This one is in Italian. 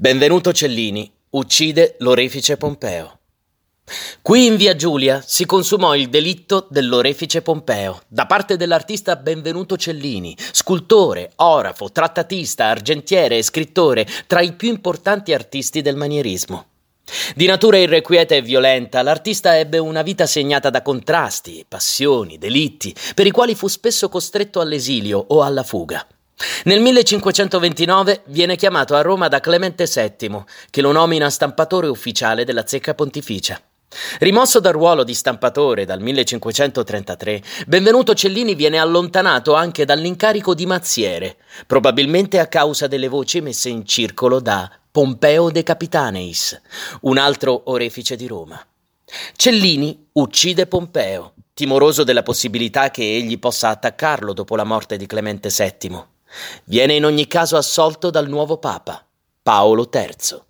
Benvenuto Cellini uccide l'orefice Pompeo. Qui in via Giulia si consumò il delitto dell'orefice Pompeo da parte dell'artista Benvenuto Cellini, scultore, orafo, trattatista, argentiere e scrittore, tra i più importanti artisti del manierismo. Di natura irrequieta e violenta, l'artista ebbe una vita segnata da contrasti, passioni, delitti, per i quali fu spesso costretto all'esilio o alla fuga. Nel 1529 viene chiamato a Roma da Clemente VII, che lo nomina stampatore ufficiale della zecca pontificia. Rimosso dal ruolo di stampatore dal 1533, Benvenuto Cellini viene allontanato anche dall'incarico di mazziere, probabilmente a causa delle voci messe in circolo da Pompeo de Capitaneis, un altro orefice di Roma. Cellini uccide Pompeo, timoroso della possibilità che egli possa attaccarlo dopo la morte di Clemente VII. Viene in ogni caso assolto dal nuovo Papa, Paolo III.